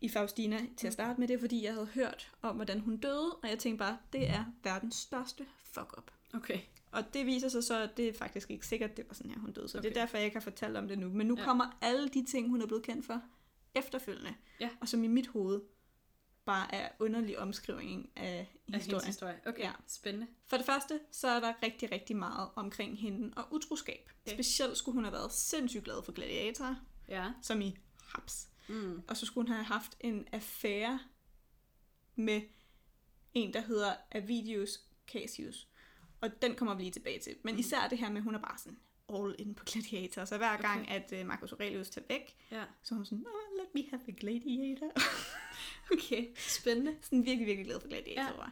i Faustina til at starte med, det er, fordi jeg havde hørt om, hvordan hun døde. Og jeg tænkte bare, det er verdens største fuck-up. Okay. Og det viser sig så, at det er faktisk ikke sikkert, det var sådan her, hun døde. Så okay. det er derfor, jeg ikke har fortalt om det nu. Men nu Ja. kommer alle de ting, hun er blevet kendt for efterfølgende. Ja. Og som i mit hoved bare er underlig omskrivning af Af historien. historie. Okay. Ja. Spændende. For det første, så er der rigtig, rigtig meget omkring hende og utroskab. Okay. Specielt skulle hun have været sindssygt glad for gladiatorer, Ja. som i haps. Mm. Og så skulle hun have haft en affære med en, der hedder Avidius Cassius. Og den kommer vi lige tilbage til. Men Mhm. især det her med, at hun er bare sådan all in på gladiator. Så hver gang, Okay. at uh, Marcus Aurelius tager væk, Ja. så er hun sådan, oh, let me have a gladiator. Okay. Spændende. sådan virkelig, virkelig glad for gladiatorer.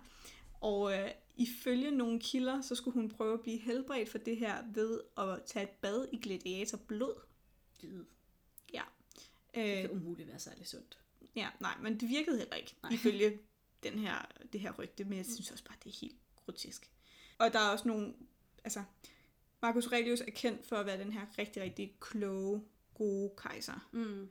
Ja. Og øh, ifølge nogle kilder, så skulle hun prøve at blive helbredt for det her ved at tage et bad i gladiatorblod. Ja. Det Øh, kan umuligt være særlig sundt. ja, nej, men det virkede heller ikke, Nej. ifølge den her, det her rygte, men jeg synes også bare, det er helt grotesk. Og der er også nogle, altså, Marcus Aurelius er kendt for at være den her rigtig, rigtig kloge, gode kejser. Mm.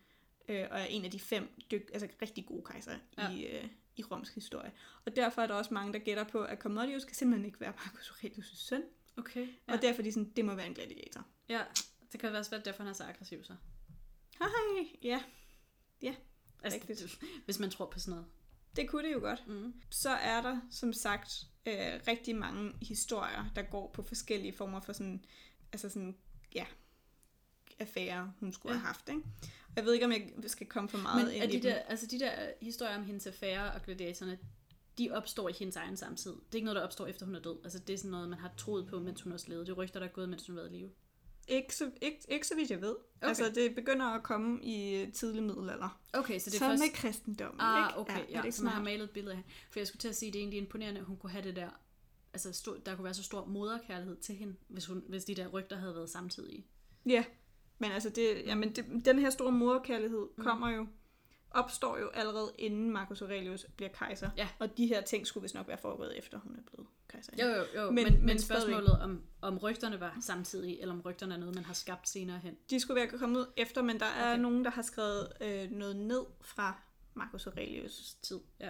øh, og er en af de fem dyk, altså rigtig gode kejser Ja. i, øh, i romsk historie. Og derfor er der også mange, der gætter på, at Commodius kan simpelthen ikke være Marcus Aurelius' søn, Okay. ja. Og derfor er de sådan, det må være en gladiator. ja. Det kan også være derfor, han er så aggressiv så. Hej, ja, Altså, Rigtigt. hvis man tror på sådan noget. det kunne det jo godt. Mm. Så er der, som sagt, øh, rigtig mange historier, der går på forskellige former for sådan, altså sådan, ja, affærer, hun skulle Ja. ja. have haft, ikke? Og jeg ved ikke, om jeg skal komme for meget Men ind er i de dem. der, altså de der historier om hendes affære og gladiatorerne, de opstår i hendes egen samtid. Det er ikke noget, der opstår efter hun er død. Altså det er sådan noget, man har troet på, mens hun også levede. Det er rygter, der er gået, mens hun har været i live. Ikke så, ikke, ikke så vidt jeg ved. Okay. Altså, det begynder at komme i tidlig middelalder. Okay, så det er Så først... med kristendommen, Ah, ikke? okay, er ja, det ikke så man har malet et billede af. For jeg skulle til at sige, det er egentlig imponerende, at hun kunne have det der... Altså, stor, der kunne være så stor moderkærlighed til hende, hvis, hun, hvis de der rygter havde været samtidige. Ja, men altså, det, jamen, det, den her store moderkærlighed Mm. kommer jo, opstår jo allerede inden Marcus Aurelius bliver kejser. Ja. Og de her ting skulle vist nok være foregået efter, hun er blevet kejser. Jo, jo, jo. Men, Men- men, spørgsmålet om, om rygterne var samtidige, eller om rygterne er noget, man har skabt senere hen. De skulle være kommet ud efter, men der er Okay. nogen, der har skrevet øh, noget ned fra Marcus Aurelius. Tid, ja.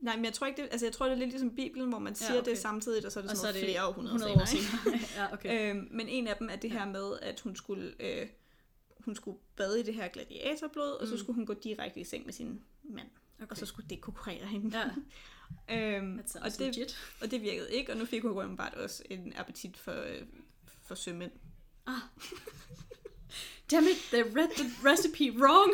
Nej, men jeg tror ikke det, altså jeg tror det er lidt ligesom Bibelen, hvor man siger ja, okay. det samtidigt, og så er det Og sådan så er det flere århundreder 100 år senere. ikke? senere. ja, okay. Øhm, men en af dem er det her med, at hun skulle, øh, hun skulle bade i det her gladiatorblod, og så Mm. skulle hun gå direkte i seng med sin mand. okay. og så skulle det konkurrere hende. Ja. øhm, og, det, legit. og det virkede ikke, og nu fik hun åbenbart også en appetit for, øh, for sømænd. Damn it, they read the recipe wrong.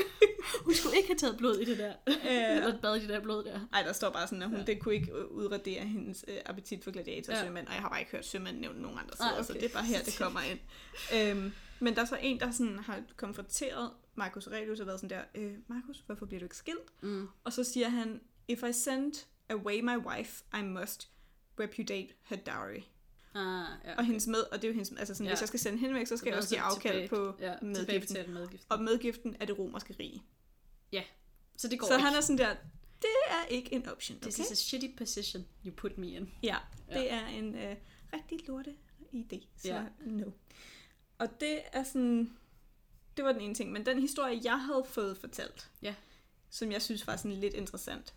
Hun skulle ikke have taget blod i det der. Eller et bad i det der blod der. Ej, der står bare sådan, at hun, Ja. det kunne ikke udradere hendes øh, appetit for gladiator Ja. og jeg har bare ikke hørt sømænd nævne nogen andre Ej, steder, så okay. det er bare her, det kommer ind. øhm, men der er så en, der sådan har konfronteret Marcus Aurelius og været sådan der, øh, Marcus, hvorfor bliver du ikke skilt? Mm. Og så siger han, if I send away my wife, I must repudiate her dowry. Ah, ja. Og hendes med, og det er jo hendes, altså sådan, Ja. ja. hvis jeg skal sende hende væk, så skal jeg også give afkald på ja, tilbage medgiften. til medgiften. Og medgiften er det romerske rige. Så det går Så ikke. han er sådan der, det er ikke en option, This okay? is a shitty position you put me in. Ja, Ja. det er en øh, rigtig lorte idé, så Ja. ja. no. Og det er sådan, det var den ene ting, men den historie, jeg havde fået fortalt, Ja. som jeg synes var sådan lidt interessant,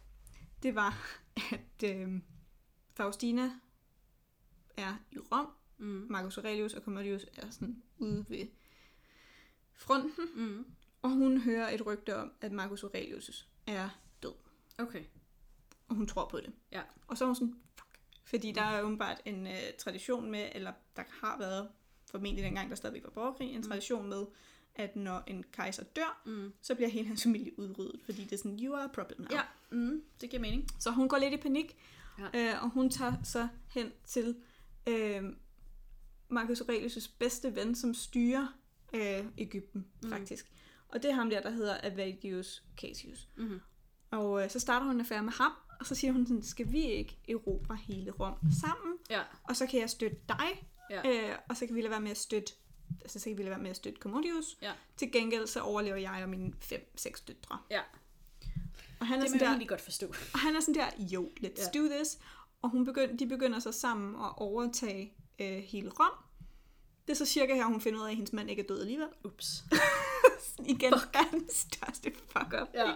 det var, at øh, Faustina er i Rom, Mm. Marcus Aurelius og Commodius er sådan ude ved fronten, Mm. og hun hører et rygte om, at Marcus Aurelius er død, Okay. og hun tror på det. Ja. Og så er hun sådan, fuck. Fordi der er åbenbart en uh, tradition med, eller der har været, formentlig dengang der stadigvæk var borgerkrig, en Mm. tradition med, at når en kejser dør, Mm. så bliver hele hans familie udryddet, fordi det er sådan, you are a problem now. Ja, mm. det giver mening. Så hun går lidt i panik, Ja. øh, og hun tager så hen til øh, Marcus Aurelius' bedste ven, som styrer øh, Ægypten, Mm. faktisk. Og det er ham der, der hedder Avidius Cassius. Mm. Og øh, så starter hun en affære med ham, og så siger hun sådan, skal vi ikke erobre hele Rom sammen? Ja. Og så kan jeg støtte dig, Ja. øh, og så kan vi lade være med at støtte, altså så kan vi lade være med at støtte Commodius. Ja. Til gengæld så overlever jeg og mine fem-seks døtre. Ja. Og han er, Det sådan der, egentlig godt forstå. og han er sådan der, jo, let's Ja. do this. Og hun begynder, de begynder så sammen at overtage øh, hele Rom. Det er så cirka her, hun finder ud af, at hendes mand ikke er død alligevel. Ups. Igen, verdens største fuck up. Ja.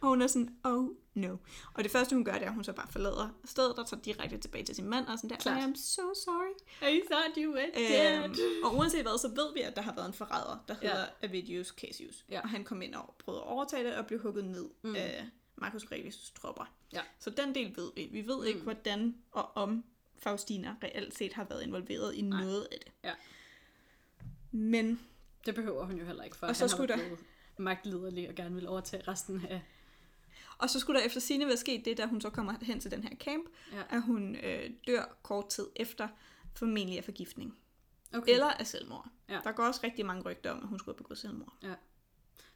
Og hun er sådan, oh no. Og det første, hun gør, det er, at hun så bare forlader stedet og tager direkte tilbage til sin mand, og sådan der, Klart. I am so sorry. I thought you were dead. Øhm, og uanset hvad, så ved vi, at der har været en forræder, der hedder Avidius Cassius. Ja. Og han kom ind og prøvede at overtage det, og blev hugget ned Mm. af Marcus Aurelius' tropper. Ja. Så den del ved vi. Vi ved ikke, Mm. hvordan og om Faustina reelt set har været involveret i Nej. noget af det. Ja. Men Det behøver hun jo heller ikke, for Og så han skulle der- blevet magtliderlig og gerne vil overtage resten af... Og så skulle der efter sine være sket det, da hun så kommer hen til den her camp, Ja. at hun øh, dør kort tid efter, formentlig af forgiftning. Okay. Eller af selvmord. Ja. Der går også rigtig mange rygter om, at hun skulle have begået selvmord.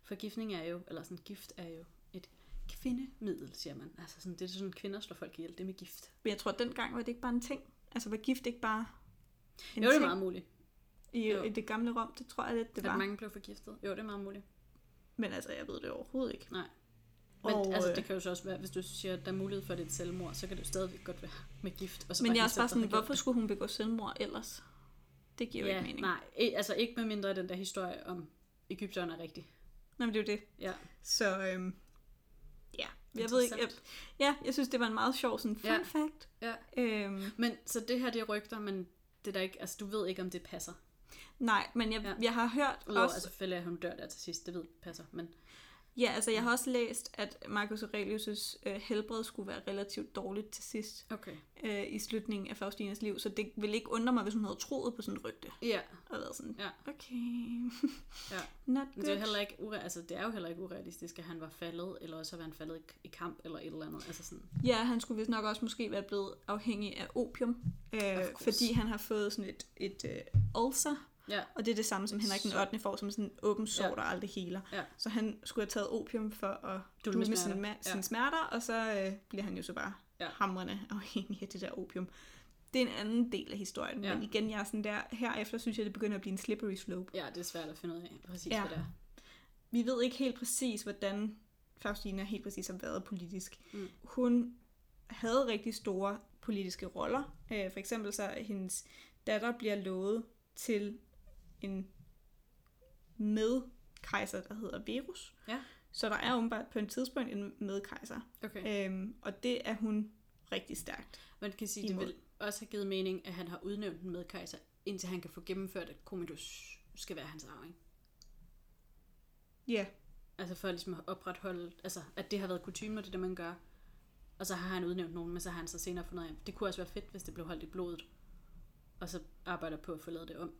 Forgiftning er jo, eller sådan gift er jo et kvindemiddel, siger man. Altså sådan, det er sådan, kvinder slår folk ihjel, det med gift. Men jeg tror, at dengang var det ikke bare en ting. Altså var gift ikke bare en jo, det er ting meget muligt, i, jo. i det gamle Rom. Det tror jeg lidt, det at var. mange blev forgiftet. Jo, det er meget muligt. Men altså, jeg ved det overhovedet ikke. Nej. Men Og, altså, øh, det kan jo så også være, hvis du siger, at der er mulighed for, at det er et selvmord, så kan det jo stadigvæk godt være med gift. Og så Men jeg er også bare sådan, hvorfor skulle hun begå selvmord ellers? Det giver det. jo Ja, ikke mening. nej. E- altså ikke med mindre den der historie om Ægypteren er rigtig. Nej, men det er jo det. Ja. Så øhm, ja, jeg ved ikke. Jeg, ja, jeg synes, det var en meget sjov sådan fun Ja. fact. Ja. Øhm, Men så det her, det er rygter, men det er der ikke, altså du ved ikke, om det passer. nej, men jeg, Ja. jeg har hørt Udover, også... altså selvfølgelig, at hun dør der til sidst, det ved passer, men Ja, altså jeg har også læst, at Marcus Aurelius' øh, helbred skulle være relativt dårligt til sidst okay. øh, i slutningen af Faustinas liv, så det ville ikke undre mig, hvis hun havde troet på sådan et rygte. Ja, Og været sådan, Ja. okay, Ja. not men det er, good. heller ikke ure, altså, det er jo heller ikke urealistisk, at han var faldet, eller også var han faldet i, i kamp, eller et eller andet. Altså sådan, Ja, han skulle vist nok også måske være blevet afhængig af opium, øh, fordi han har fået sådan et, et øh, ulcer, ja, og det er det samme, som Henrik den Så- 8. får, som sådan en åben sår, Ja. der aldrig heler. Ja. Så han skulle have taget opium for at Dulme smerter. sine, ma- Ja. sine smerter, og så øh, bliver han jo så bare Ja. hamrende afhængig af det der opium. Det er en anden del af historien, Ja. men igen, jeg er sådan der, herefter synes jeg, det begynder at blive en slippery slope. ja, det er svært at finde ud af præcis, Ja. hvad det er. Vi ved ikke helt præcis, hvordan Faustina helt præcis har været politisk. Mm. Hun havde rigtig store politiske roller. Øh, for eksempel så hendes datter bliver lovet til en medkejser, der hedder Verus. Ja. Så der er åbenbart på et tidspunkt en medkejser. Okay. Øhm, og det er hun rigtig stærkt. Man kan sige, det imod. vil også have givet mening, at han har udnævnt en medkejser, indtil han kan få gennemført, at Commodus skal være hans arving. Ja, Altså for ligesom at opretholde, altså at det har været kutume, og det er det, man gør. Og så har han udnævnt nogen, men så har han så senere fundet af, det kunne også være fedt, hvis det blev holdt i blodet. Og så arbejder på at få lavet det om.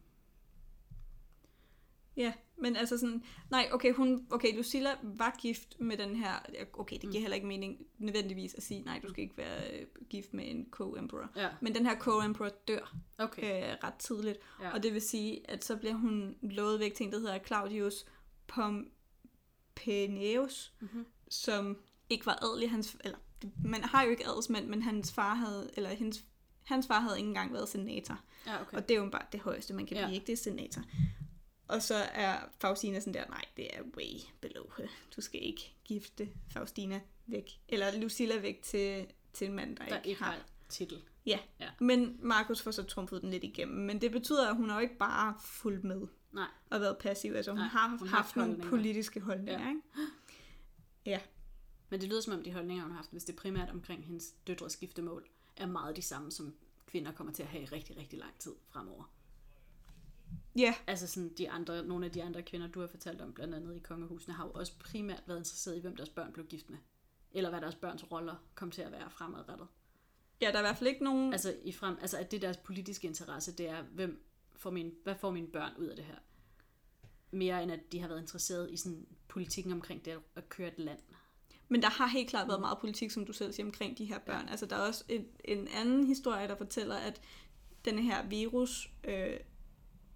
Ja, men altså sådan, nej, okay, hun, okay, Lucilla var gift med den her, okay, det giver Mm. heller ikke mening nødvendigvis at sige, nej, du skal ikke være øh, gift med en co-emperor. Ja, Men den her co-emperor dør okay. øh, ret tidligt, Ja. og det vil sige, at så bliver hun lovet væk til en, der hedder Claudius Pompeianus, Mhm. som ikke var adelig, hans, eller man har jo ikke adelsmænd, men hans far havde, eller hendes, hans far havde ikke engang været senator. Ja, okay. Og det er jo bare det højeste, man kan Ja. blive, ikke? Det er senator. Og så er Faustina sådan der, nej, det er way below. Du skal ikke gifte Faustina væk, eller Lucilla væk til, til en mand, der, Der ikke, ikke har. titel. Ja. Ja. men Markus får så trumfet den lidt igennem. Men det betyder, at hun har jo ikke bare fulgt med Nej. og været passiv. Altså hun Nej, har hun haft haft nogle politiske holdninger, Ja. ikke? Ja. Men det lyder som om de holdninger, hun har haft, hvis det er primært omkring hendes døtres skiftemål, er meget de samme, som kvinder kommer til at have i rigtig, rigtig lang tid fremover. Ja, Altså sådan de andre, nogle af de andre kvinder, du har fortalt om, blandt andet i kongehusene, har jo også primært været interesseret i, hvem deres børn blev gift med. Eller hvad deres børns roller kom til at være fremadrettet. ja, der er i hvert fald ikke nogen... Altså, i frem, altså at det deres politiske interesse, det er, hvem får min, hvad får mine børn ud af det her? Mere end at de har været interesseret i sådan politikken omkring det at køre et land. Men der har helt klart været meget politik, som du selv siger, omkring de her børn. Altså, der er også en, en anden historie, der fortæller, at denne her virus øh,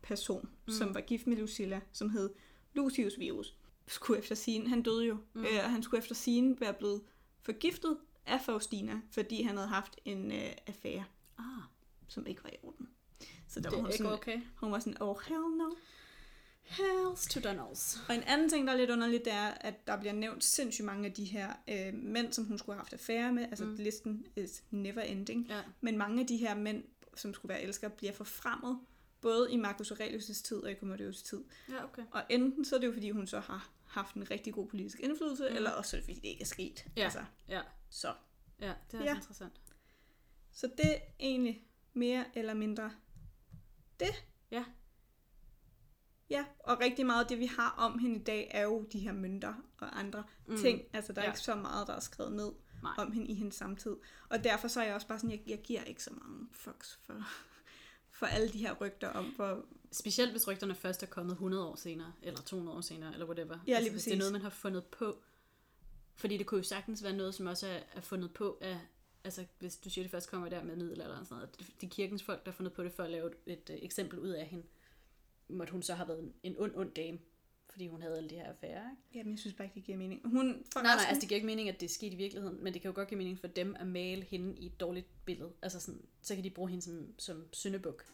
person, mm. som var gift med Lucilla, som hed Lucius Virus, skulle efter sin, han døde jo, mm. øh, og han skulle efter sin være blevet forgiftet af Faustina, fordi han havde haft en øh, affære, Ah, som ikke var i orden. Så der det var hun, er ikke sådan, okay. hun var sådan, oh hell no. Hells to Donalds. Og en anden ting, der er lidt underligt, det er, at der bliver nævnt sindssygt mange af de her øh, mænd, som hun skulle have haft affære med. Altså mm. listen is never ending. Ja. Men mange af de her mænd, som skulle være elskere, bliver forfremmet, både i Marcus Aurelius' tid og i Commodius' tid. Ja, okay. Og enten så er det jo, fordi hun så har haft en rigtig god politisk indflydelse, mm. eller også er det, fordi det ikke er sket. Ja. Altså, Ja, så. ja det er Ja. interessant. så det er egentlig mere eller mindre det. Ja. Ja, og rigtig meget af det, vi har om hende i dag, er jo de her mønter og andre mm. ting. Altså, der er Ja. ikke så meget, der er skrevet ned Nej. om hende i hendes samtid. Og derfor så er jeg også bare sådan, jeg, jeg giver ikke så mange fucks for, for alle de her rygter om, hvor... Specielt hvis rygterne først er kommet 100 år senere, eller 200 år senere, eller whatever. Ja, lige altså, hvis det er præcis. noget, man har fundet på. Fordi det kunne jo sagtens være noget, som også er, er fundet på af, altså hvis du siger, det først kommer der med middelalder og sådan noget, det, det er kirkens folk, der har fundet på det for at lave et, et, øh, eksempel ud af hende. Måtte hun så have været en, en ond, ond dame, fordi hun havde alle de her affærer, ikke? Jamen, jeg synes bare ikke, det giver mening. Hun, Nej, nej, altså det giver ikke mening, at det er sket i virkeligheden, men det kan jo godt give mening for dem at male hende i et dårligt billede. Altså sådan, så kan de bruge hende som, som syndebuk.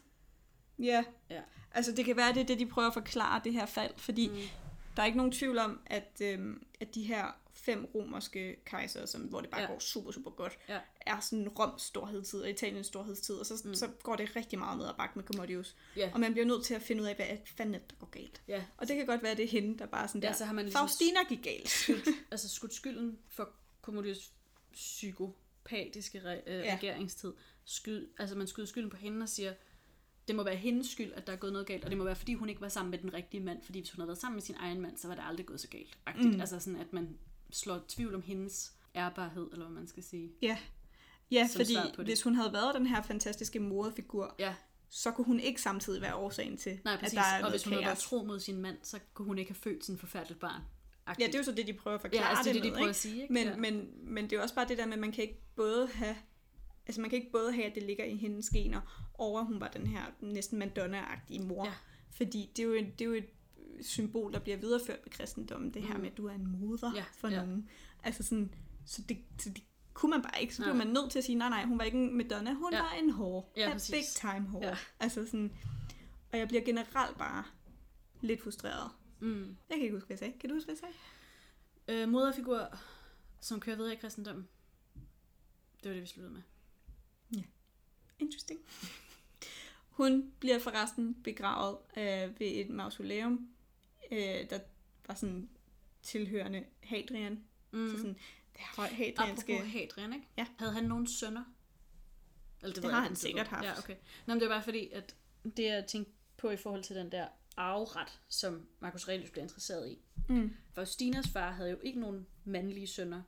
Ja, Ja. altså det kan være, det er det, de prøver at forklare det her fald, fordi mm. der er ikke nogen tvivl om, at, øhm, at de her fem romerske kejser, som, hvor det bare ja. Går super, super godt, Ja. er sådan Roms storhedstid og Italiens storhedstid, og så, mm. så går det rigtig meget ned ad bakke med Commodius. Ja. Og man bliver nødt til at finde ud af, hvad fanden er det, der går galt. Ja, Og det kan godt være, det er hende, der bare sådan der, Ja, så har man ligesom Faustina gik galt. skudt, altså skudt skylden for Commodius psykopatiske re- øh, Ja. ja. regeringstid. Skyd, altså man skyder skylden på hende og siger, det må være hendes skyld, at der er gået noget galt, og det må være, fordi hun ikke var sammen med den rigtige mand, fordi hvis hun havde været sammen med sin egen mand, så var det aldrig gået så galt. Mm. Altså sådan, at man slår tvivl om hendes ærbarhed, eller hvad man skal sige. ja, ja fordi det. hvis hun havde været den her fantastiske moderfigur, Ja, så kunne hun ikke samtidig være årsagen til, nej, at præcis. der er og hvis hun havde været tro mod sin mand, så kunne hun ikke have født et forfærdeligt barn. Ja, det er jo så det, de prøver at forklare Ja, altså det er det, de prøver ikke? at sige, ikke? Men, Ja. men, men det er jo også bare det der med, at man kan ikke både have altså man kan ikke både have, at det ligger i hendes gener, og at hun var den her næsten Madonna-agtige mor. Ja. Fordi det er, jo, et- det er jo et symbol, der bliver videreført ved kristendommen, det her Mm. med, at du er en moder Ja, for ja. nogen. Altså sådan, så det, så det kunne man bare ikke. Så blev Nej. man nødt til at sige, nej, nej, hun var ikke en Madonna, hun Ja. var en whore. Ja, præcis. big time whore. Ja. Altså sådan, og jeg bliver generelt bare lidt frustreret. Mm. Jeg kan ikke huske, hvad jeg sagde. Kan du huske, hvad jeg sagde? Øh, moderfigur, som kører videre i kristendommen. Det var det, vi sluttede med. Interesting. Hun bliver forresten begravet øh, ved et mausoleum, øh, der var sådan tilhørende Hadrian. Mm. Så sådan, det har Hadrianske... Apropos Hadrian, ikke? Ja. Havde han nogen sønner? Eller, Det ved har jeg han ikke, sikkert det haft. Ja, okay. Nå, men det var bare fordi, at det jeg tænkte på i forhold til den der arveret, som Marcus Aurelius blev interesseret i. Mm. Faustinas far havde jo ikke nogen mandlige sønner.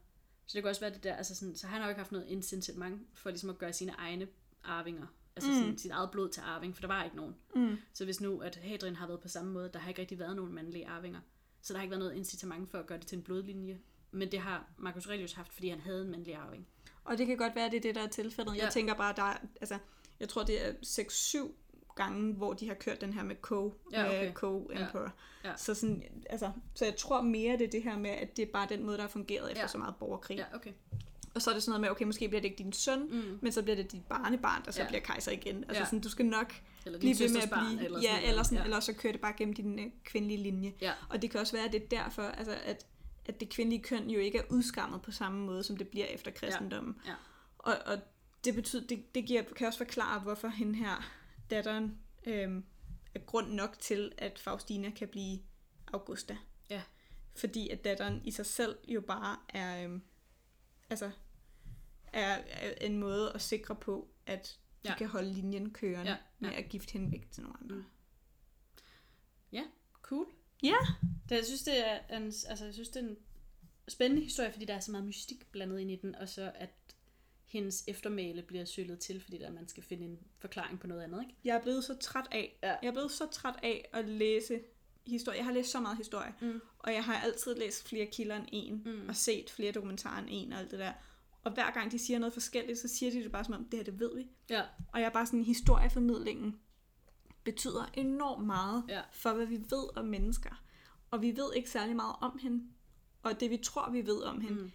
Så det kan også være det der, altså sådan, så han har jo ikke haft noget incitament for ligesom at gøre sine egne arvinger. Altså mm. sådan, sit eget blod til arving, for der var ikke nogen. Mm. Så hvis nu, at Hadrian har været på samme måde, der har ikke rigtig været nogen mandlige arvinger. Så der har ikke været noget incitament for at gøre det til en blodlinje. Men det har Marcus Aurelius haft, fordi han havde en mandlig arving. Og det kan godt være, at det er det, der er tilfældet. Ja. Jeg tænker bare, der er, altså, jeg tror, det er 6-7 gange, hvor de har kørt den her med Co, Ja, okay. med Co-Emperor. Ja. Ja. Så, sådan, altså, så jeg tror mere, det er det her med, at det er bare den måde, der har fungeret efter Ja. så meget borgerkrig. Ja, okay. Og så er det sådan noget med, okay, måske bliver det ikke din søn, Mm. men så bliver det dit barnebarn, der så Ja. bliver kejser igen. Altså Ja. sådan, du skal nok Eller blive ved med at blive... eller ja, sådan eller, sådan, ja. eller så kører det bare gennem din øh, kvindelige linje. Ja. Og det kan også være, at det er derfor, altså, at, at det kvindelige køn jo ikke er udskammet på samme måde, som det bliver efter kristendommen. Ja. Og, og det betyder, det, det giver, kan også forklare, hvorfor hende her, datteren, øhm, er grund nok til, at Faustina kan blive Augusta. Ja. Fordi at datteren i sig selv jo bare er, øhm, altså, er, er en måde at sikre på, at de Ja. kan holde linjen kørende Ja, med ja. at gifte hende væk til nogle andre. Mm. Cool. Ja. Det, jeg synes, det er en, altså, jeg synes, det er en spændende historie, fordi der er så meget mystik blandet ind i den, og så at hendes eftermæle bliver sølet til, fordi der man skal finde en forklaring på noget andet, ikke? Jeg er blevet så træt af, Ja. jeg er blevet så træt af at læse historie. Jeg har læst så meget historie, Mm. og jeg har altid læst flere kilder end en, Mm. og set flere dokumentarer end en og alt det der. Og hver gang de siger noget forskelligt, så siger de det bare som om, det her det ved vi. Ja. Og jeg er bare sådan, historieformidlingen betyder enormt meget Ja. for, hvad vi ved om mennesker. Og vi ved ikke særlig meget om hende. Og det vi tror, vi ved om hende, Mm.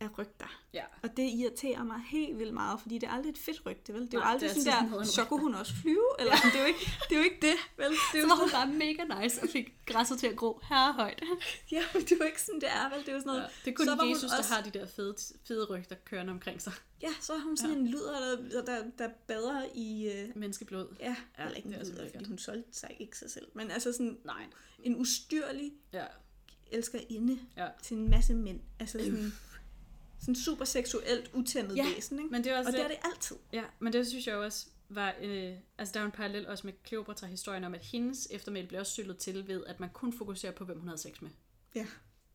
Er rygter. Ja. Og det irriterer mig helt vildt meget, fordi det er aldrig et fedt rygte, vel? Det er jo Nej, aldrig det er sådan der, sådan noget, så kunne hun også flyve, eller sådan, det er jo ikke det, er jo ikke det vel? Det er Så jo var hun bare mega nice og fik græsset til at gro her højt. Ja, men det er jo ikke sådan, det er, vel? Det er jo sådan noget, Ja, det er kun så Jesus, også- der har de der fede, fede rygter kørende omkring sig. ja, så er hun sådan ja. en lyder, der, der, der bader i... Øh, Menneskeblod. ja, Ja, eller ikke en er altså lyder, lækkert. fordi hun solgte sig ikke sig selv. Men altså sådan Nej. en ustyrlig Ja. elskerinde Ja. til en masse mænd. Altså sådan, sådan super seksuelt utæmmet Ja, væsen, ikke? Men det er også Og det er det altid. Ja, men det synes jeg også var... Øh, altså, der er en parallel også med Kleopatra-historien om, at hendes eftermæle blev også syldet til ved, at man kun fokuserer på, hvem hun havde sex med. Ja.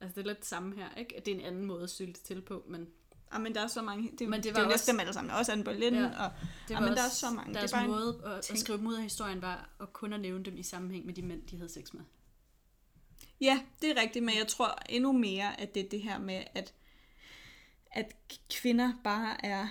Altså, det er lidt det samme her, ikke? At det er en anden måde at sylte til på, men Ja, men der er så mange... Det, Men det var det er jo også- dem alle sammen. Også Anne Boleyn, Ja. og det Ja, men der er så mange. Deres Det er bare måde at, at skrive dem ud af historien var at kun at nævne dem i sammenhæng med de mænd, de havde sex med. Ja, det er rigtigt, men jeg tror endnu mere, at det er det her med, at, at kvinder bare er...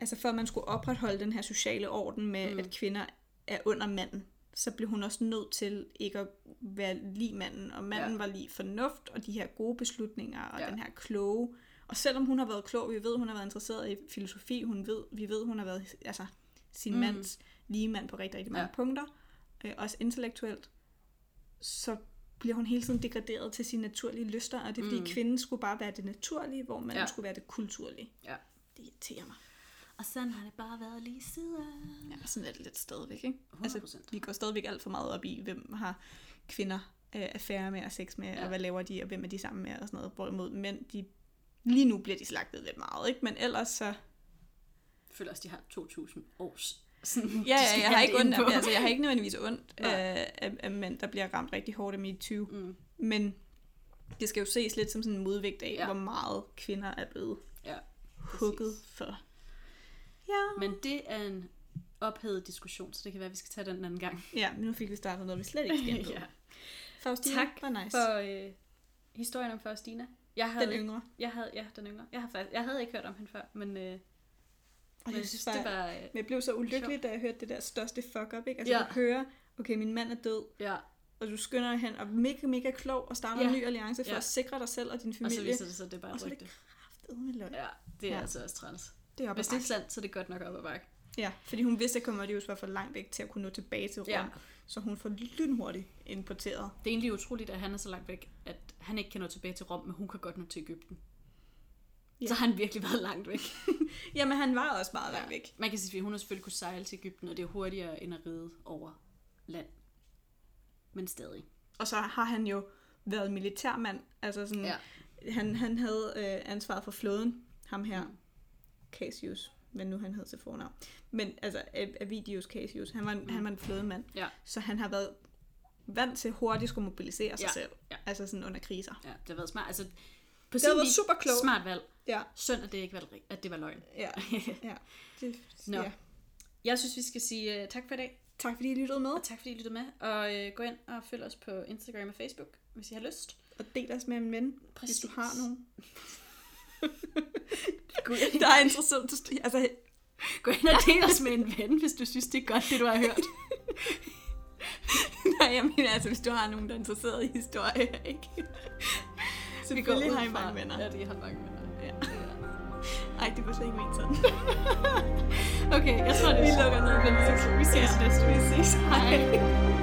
Altså for at man skulle opretholde den her sociale orden med, Mm. at kvinder er under manden, så blev hun også nødt til ikke at være lige manden. Og manden Ja. var lige fornuft, og de her gode beslutninger, og Ja. den her kloge. Og selvom hun har været klog, vi ved, hun har været interesseret i filosofi, hun ved, vi ved, hun har været altså, sin Mm. mands lige mand på rigtig, rigtig mange ja. punkter, øh, også intellektuelt, så bliver hun hele tiden degraderet til sine naturlige lyster, og det er fordi Mm. kvinden skulle bare være det naturlige, hvor manden Ja. skulle være det kulturlige. Ja. Det irriterer mig. Og sådan har det bare været lige siden. Ja, sådan er det lidt stadigvæk, ikke? 100%. Altså, vi går stadigvæk alt for meget op i, hvem har kvinder øh, affære med og sex med, ja. og hvad laver de, og hvem er de sammen med, og sådan noget. Hvorimod mænd, de, lige nu bliver de slagtet lidt meget, ikke? Men ellers så... Jeg føler også, de har 2.000 års. Sådan, Ja, ja, jeg har ikke ondt, altså, jeg har ikke nødvendigvis ondt af, af, af, mænd, der bliver ramt rigtig hårdt af MeToo. Mm. Men det skal jo ses lidt som sådan en modvægt af, Ja. hvor meget kvinder er blevet Ja, hugget for. Ja. Men det er en ophedet diskussion, så det kan være, at vi skal tage den en anden gang. Ja, men nu fik vi startet noget, vi slet ikke skal ja. Faustina Tak var nice. For øh, historien om Faustina. Jeg havde, den yngre. Jeg havde, ja, den yngre. Jeg, har faktisk, jeg havde ikke hørt om hende før, men, øh, Og men jeg synes, det var... øh, Men jeg blev så ulykkelig, da jeg hørte det der største fuck up, ikke? Altså, Ja. du hører, okay, min mand er død, ja, og du skynder hen, og er mega, mega klog, og starter Ja. en ny alliance for Ja. at sikre dig selv og din og så familie. viser det sig, det er bare og et så er det rygte. Ja, det er Ja. altså også træls. Det er op Hvis det er sandt, så er det godt nok op ad bakke. Ja, fordi hun vidste, at Commodius var for langt væk til at kunne nå tilbage til Rom, ja. så hun får lynhurtigt importeret. Det er egentlig utroligt, at han er så langt væk, at han ikke kan nå tilbage til Rom, men hun kan godt nå til Ægypten. Ja. Så har han virkelig været langt væk. Jamen, han var også meget langt væk. Man kan sige, at hun har selvfølgelig kunne sejle til Ægypten, og det er hurtigere end at ride over land. Men stadig. Og så har han jo været militærmand. Altså sådan, Ja. ja. han, han havde øh, ansvaret for flåden, ham her, Mm. Cassius, hvad nu han hed til fornavn. Men altså, Av- Avidius Cassius, han var, en, han var en flådemand. Ja. Så han har været vant til hurtigt at skulle mobilisere sig Ja, selv. ja. Altså sådan under kriser. Ja, det har været smart. Altså, på har sin været super klogt. Smart valg. Ja. Synd, at det ikke var, at det var løgn. Ja. ja. Det, Nå. ja. Jeg synes, vi skal sige uh, tak for i dag. Tak fordi I lyttede med, Og tak fordi I lyttede med. Og øh, gå ind og følg os på Instagram og Facebook, hvis I har lyst. og del os med en ven, hvis Præcis. du har nogen. Gå, Der er interessant. Altså, gå ind og del os med en ven, hvis du synes, det er godt, det du har hørt. nej, jeg mener altså, hvis du har nogen, der er interesseret i historie, ikke? Selvfølgelig har I mange venner. Ja, de har mange venner. Ej, det var slet ikke ment sådan. Okay, jeg tror, det er Vi lukker ned nu. Vi ses næste uge. Vi ses. Hej.